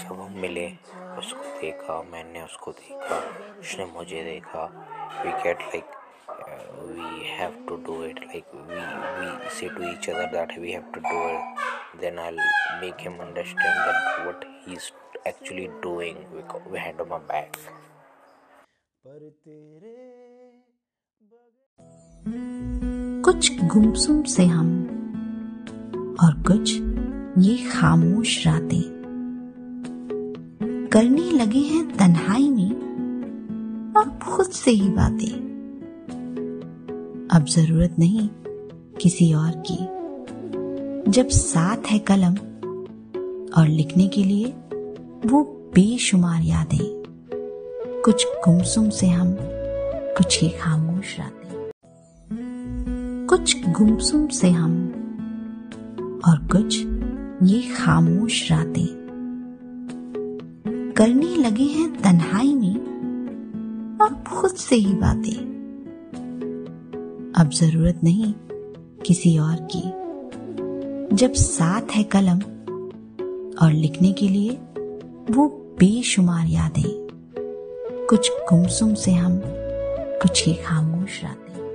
जब हम मिले उसको देखा मैंने उसको देखा उसने मुझे देखा। We get like we have to do it like we we say to each other that we have to do it then I make him understand that what he is actually doing hand of my bag पर तेरे कुछ गुमसुम से हम और कुछ ये खामोश रातें। करने लगे हैं तन्हाई में। अब खुद से ही बातें। अब ज़रूरत नहीं किसी और की। जब साथ है कलम और लिखने के लिए, वो बेशुमार यादें। कुछ गुमसुम से हम, कुछ ही खामोश रातें कुछ गुमसुम से हम और कुछ ये खामोश रातें करने लगे हैं तन्हाई में। अब खुद से ही बातें। अब ज़रूरत नहीं किसी और की। जब साथ है कलम और लिखने के लिए, वो बेशुमार यादें। कुछ गुमसुम से हम कुछ ही खामोश रातें